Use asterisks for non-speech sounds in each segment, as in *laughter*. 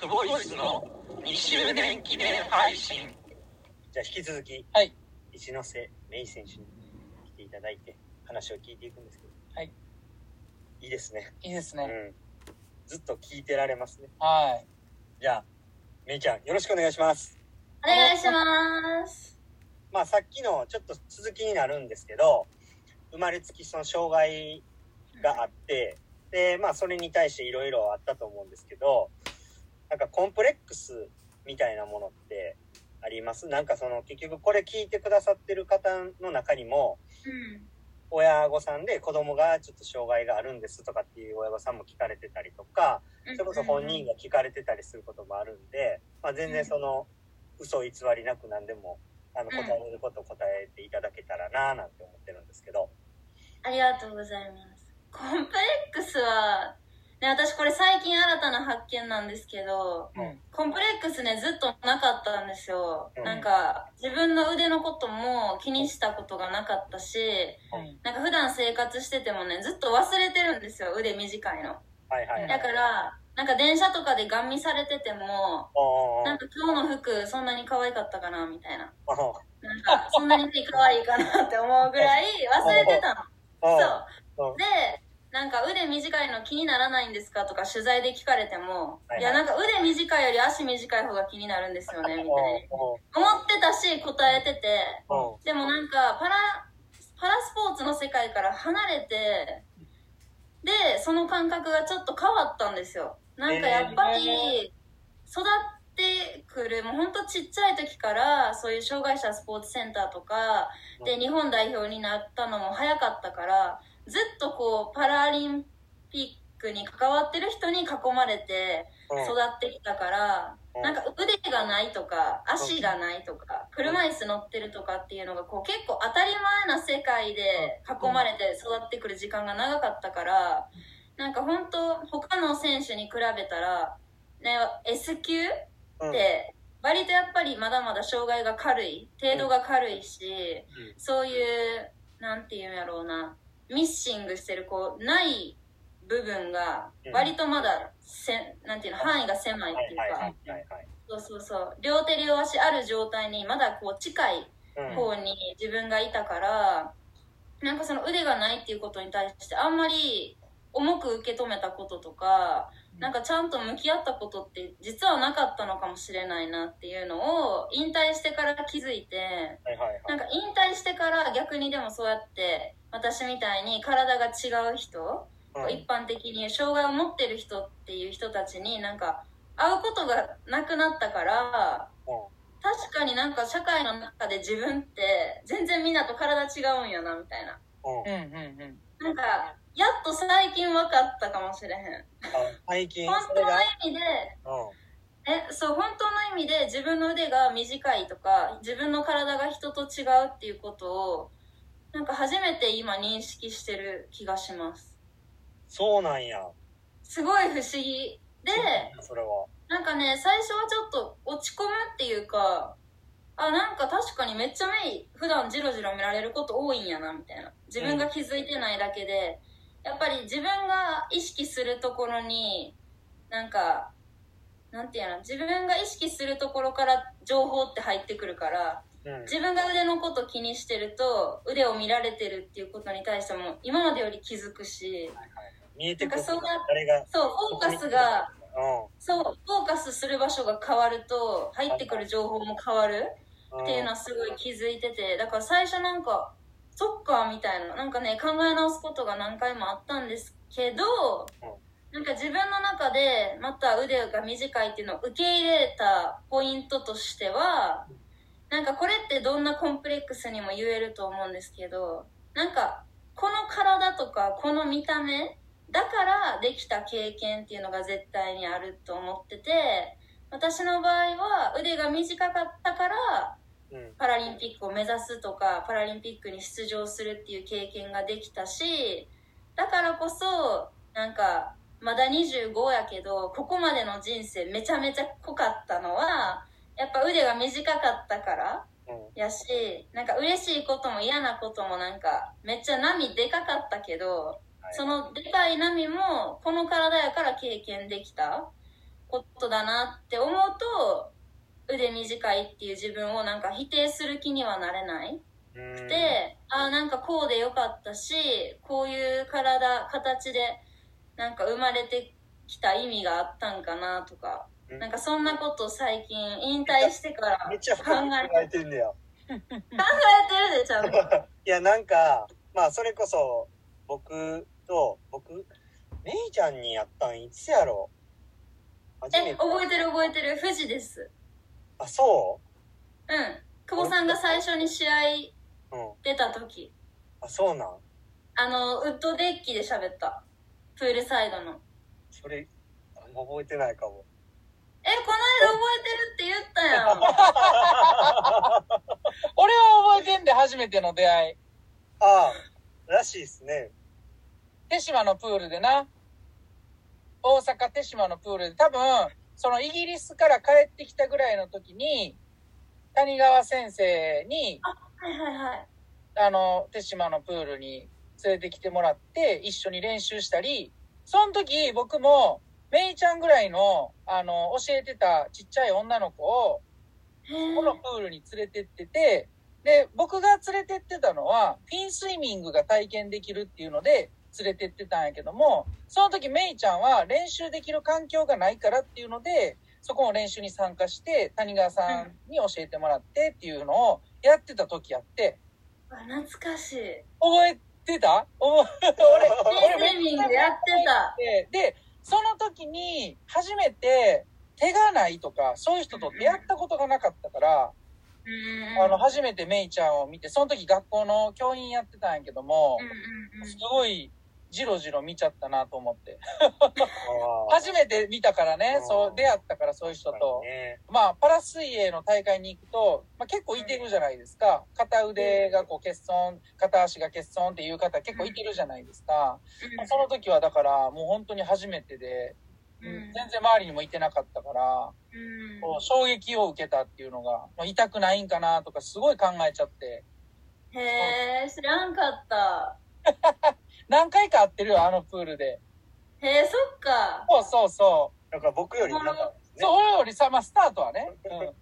クボイスの2周年記念配信。じゃあ引き続き、はい。一ノ瀬メイ選手に来ていただいて、話を聞いていくんですけど。はい。いいですね。いいですね。うん。ずっと聞いてられますね。はい。じゃあ、メイちゃん、よろしくお願いします。お願いします。まあ、さっきのちょっと続きになるんですけど、生まれつきその障害があって、で、まあ、それに対していろいろあったと思うんですけど、なんかコンプレックスみたいなものってあります？なんかその結局これ聞いてくださってる方の中にも、うん。親御さんで子供がちょっと障害があるんですとかっていう親御さんも聞かれてたりとか、それこそ本人が聞かれてたりすることもあるんで、まあ、全然その嘘偽りなく何でもあの答えれることを答えていただけたらなぁなんて思ってるんですけど。ありがとうございます。コンプレックスは、ね、私これ最近新たな発見なんですけど、うん。コンプレックスね、ずっとなかったんですよ。うんなんか、自分の腕のことも気にしたことがなかったし、うん。なんか普段生活しててもね、ずっと忘れてるんですよ、腕短いの。はいはいはい。だから、なんか電車とかでガン見されてても、なんか今日の服そんなに可愛かったかな、みたいな。なんか、そんなに可愛いかなって思うぐらい忘れてたの。*laughs* そう。で、なんか腕短いの気にならないんですかとか取材で聞かれても、はいはい。いやなんか腕短いより足短い方が気になるんですよね、みたいに。お *laughs* ー思ってたし答えてて、でもなんかパラ、パラスポーツの世界から離れて、で、その感覚がちょっと変わったんですよ。なんかやっぱり、育ってくる、もうほんとちっちゃい時から、そういう障害者スポーツセンターとか、で、日本代表になったのも早かったから、ずっとこう、パラリンピックに関わってる人に囲まれてうん。育ってきたから、うん。なんか腕がないとか、足がないとか、車椅子乗ってるとかっていうのがこう結構当たり前な世界で囲まれて育ってくる時間が長かったから、なんか本当他の選手に比べたら、ね、S 級うん。って、割とやっぱりまだまだ障害が軽い、程度が軽いし、そういう、なんていうんやろうな、ミッシングしてる、こう、ない部分がうん、割とまだせ、なんていうの、範囲が狭いっていうか、そうそうそう、両手両足ある状態にまだこう近いはい。方に自分がいたから、なんかその腕がないっていうことに対してあんまり重く受け止めたこととか、なんかちゃんと向き合ったことって実はなかったのかもしれないなっていうのを引退してから気づいて。なんか引退してから逆にでもそうやって私みたいに体が違う人、うん一般的に障害を持ってる人っていう人たちになんか会うことがなくなったから、確かになんか社会の中で自分って全然みんなと体違うんやなみたいな。うんうんうん。うん。なんか、やっと最近分かったかもしれへん。あ最近？*laughs* 本当の意味で、うんえ、そう、本当の意味で自分の腕が短いとか、自分の体が人と違うっていうことを、なんか初めて今認識してる気がします。そうなんや。すごい不思議。で、それは。なんかね、最初はちょっと落ち込むっていうか、あ、なんか確かにめっちゃメイ、普段ジロジロ見られること多いんやな、みたいな。自分が気づいてないだけで、やっぱり自分が意識するところに、なんか、なんていうの、自分が意識するところから情報って入ってくるから、うん。自分が腕のこと気にしてると、腕を見られてるっていうことに対しても、今までより気づくし、見えてくる。そうや誰が、そう、フォーカスが、うそう、フォーカスする場所が変わると、入ってくる情報も変わるん。っていうのはすごい気づいてて、だから最初なんか、そっか、みたいな、なんかね、考え直すことが何回もあったんですけど、なんか自分の中で、また腕が短いっていうのを受け入れたポイントとしては、なんかこれってどんなコンプレックスにも言えると思うんですけど、なんか、この体とか、この見た目、だからできた経験っていうのが絶対にあると思ってて、私の場合は腕が短かったから、うん。パラリンピックを目指すとか、パラリンピックに出場するっていう経験ができたし、だからこそ、なんか、まだ25やけど、ここまでの人生めちゃめちゃ濃かったのは、やっぱ腕が短かったからうん。やし、なんか嬉しいことも嫌なこともなんか、めっちゃ波でかかったけど、はいそのでかい波も、この体やから経験できた。ことだなって思うと、腕短いっていう自分をなんか否定する気にはなれない。うんで、ああ、なんかこうでよかったし、こういう体、形で、なんか生まれてきた意味があったんかなとか、うんなんかそんなことを最近引退してから考ええてんだよ。考えてるで、ちゃんと。*laughs* いや、なんか、まあ、それこそ、僕と、僕、メイちゃんにやったんいつやろ？え、て。覚えてる覚えてる。富士です。あ、そう？ん。久保さんが最初に試合ううん。出た時、あ、そうなん？あの、ウッドデッキで喋った。プールサイドの。それ、あんま覚えてないかも。え、この間覚えてるって言ったやん。*laughs* 俺は覚えてんで、初めての出会い。ああ、らしいっすね。手島のプールでな。大阪手島のプールで、多分、そのイギリスから帰ってきたぐらいの時に、谷川先生に、はいはいはい。あの、手島のプールに連れてきてもらって、一緒に練習したり、その時僕も、メイちゃんぐらいの、あの、教えてたちっちゃい女の子を、このプールに連れてってて、で、僕が連れてってたのは、フィンスイミングが体験できるっていうので、連れてってたんやけども、その時メイちゃんは練習できる環境がないからっていうので、そこの練習に参加して、谷川さんに教えてもらってっていうのをやってた時やって、あ懐かしい。覚えてた？覚え俺、スイミングやってた。で、で、その時に初めて手がないとか、そういう人と出会ったことがなかったから。あの、初めてメイちゃんを見て、その時学校の教員やってたんやけどもすごい、じろじろ見ちゃったなと思って。ああ初めて見たからねう、んそう、出会ったからそういう人と。ね、まあ、パラ水泳の大会に行くと、まあ結構いてるじゃないですか。片腕がこう欠損、片足が欠損っていう方結構いてるじゃないですか。うんその時はだから、もう本当に初めてで、うん全然周りにもいてなかったから、うん衝撃を受けたっていうのが、まあ痛くないんかなとかすごい考えちゃって。へえ、知らんかった。何回か会ってるよ、あのプールで。へえ、そっか。そうそうそだから僕よりなんか、う。ねそう、俺よりさ、まあ、スタートはね。うん。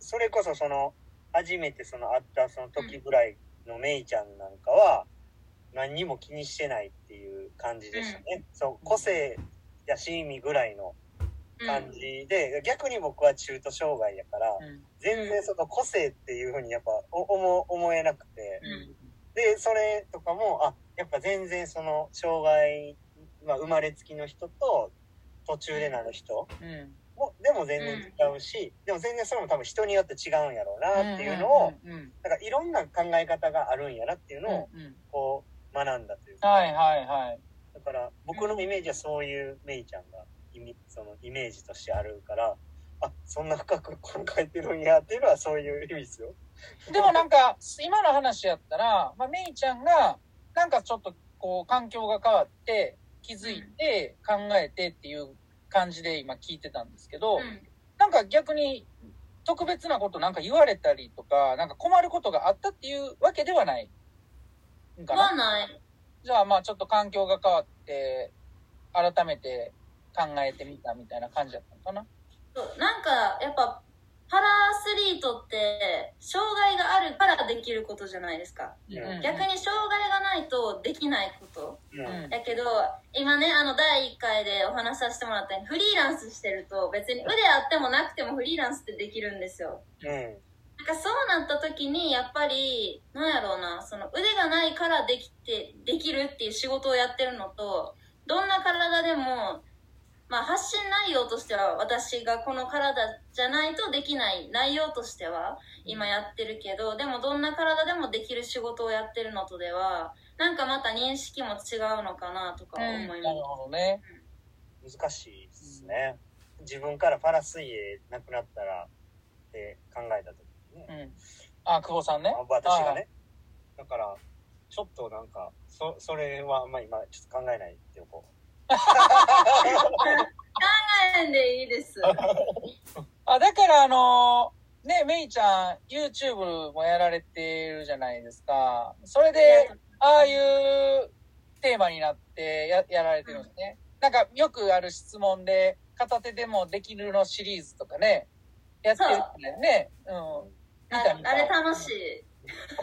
それこそその、初めてその会ったその時ぐらいのメイちゃんなんかは、何にも気にしてないっていう感じでしたね。そう、個性やし意味ぐらいのうん感じで、逆に僕は中途障害やから、うん全然その個性っていうふうにやっぱお思思えなくて、うんで、それとかも、あ、やっぱ全然その障害、まあ生まれつきの人と途中でなる人うん。も、でも全然違うし、でも全然それも多分人によって違うんやろうなっていうのを、うんうんなんかいろんな考え方があるんやなっていううんのをうんこう学んだというか、はいはいはい。だから僕のイメージはそういうメイちゃんがイメそのイメージとしてあるから、あ、そんな深く考えてるんやっていうのはそういう意味ですよ。でもなんか、今の話やったら、まあ、メイちゃんが、なんかちょっと、こう、環境が変わって、気づいて、考えてっていう感じで今聞いてたんですけど、うん。なんか逆に、特別なことなんか言われたりとか、なんか困ることがあったっていうわけではないんかな。はない。じゃあまあちょっと環境が変わって、改めて考えてみたみたいな感じだったのかな。そう。なんか、やっぱ、パラアスリートって、障害があるからできることじゃないですか。うん逆に障害がないとできないこと。うんうんやけど、今ね、あの、第1回でお話しさせてもらったように、フリーランスしてると、別に腕あってもなくてもフリーランスってできるんですよ。うん。なんかそうなった時に、やっぱり、なんやろうな、その腕がないからできて、できるっていう仕事をやってるのと、どんな体でも、まあ発信内容としては、私がこの体じゃないとできない内容としては、今やってるけど、でもどんな体でもできる仕事をやってるのとでは、なんかまた認識も違うのかなとか思います。なるほどね。難しいですね。自分からパラ水泳なくなったらって考えた時にね。うん。あ、久保さんねあ。私がね。だから、ちょっとなんか、そ、それはあんま今ちょっと考えないっておこ考えんでいいです。*laughs* あ、だからあのね、メイちゃん、YouTube もやられてるじゃないですか。それで、ああいうテーマになってややられてるんですね。なんかよくある質問で、片手でもできるのシリーズとかね、やってるよね。うん。見あた見たあれ楽しい。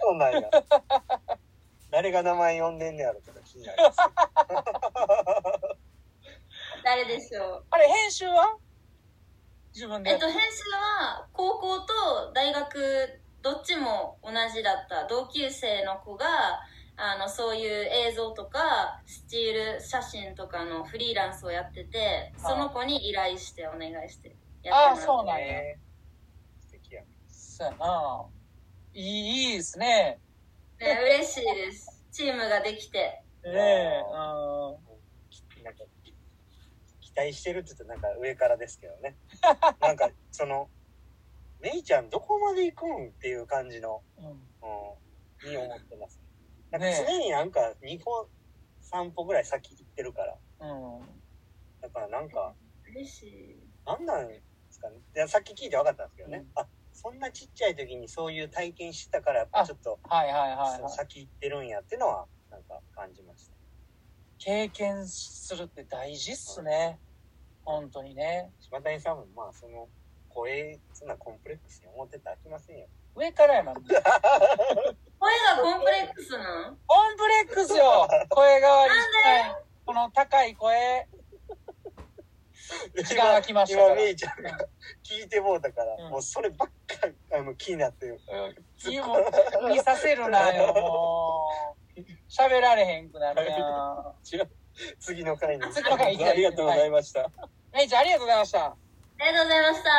そうなんや。*laughs* 誰が名前呼んでんねやろとか気になります。誰でしょう？あれ、編集は？自分でえっと、編集は、高校と大学、どっちも同じだった。同級生の子が、あの、そういう映像とか、スチール写真とかのフリーランスをやってて、その子に依頼してお願いしてやああ、ってます。そうなんや。えー素敵や。そうやな。いい、いいですね。ね、嬉しいです。チームができて。ねえ、うん。期待してるって言うとなんか上からですけどね。*laughs* なんかその、メイちゃんどこまで行くんっていう感じの、うんうん、に思ってます。なんか常になんか2歩、3歩ぐらい先行ってるから。うん。だからなんか、嬉しい。なんなんですかね。いやさっき聞いて分かったんですけどね。うんあ、そんなちっちゃい時にそういう体験してたから、やっぱちょっと、はいはいはい、はい。先行ってるんやっていうのは、なんか感じました。経験するって大事っすね。本当にね。島谷さんもまあその、声、そんなコンプレックスに思ってたら飽きませんよ。上からやな。コンプレ声がコンプレックスなん？ックスよ声変わりしたい。この高い声。時間が来ましたから今、めいちゃんが聞いてもうたから、うんもうそればっかあの気になってる。気を見させるなよ、もう。喋られへんくなるやん。次の回に。次の回行きたいありがとうございました。めいちゃん、ありがとうございました。ありがとうございました。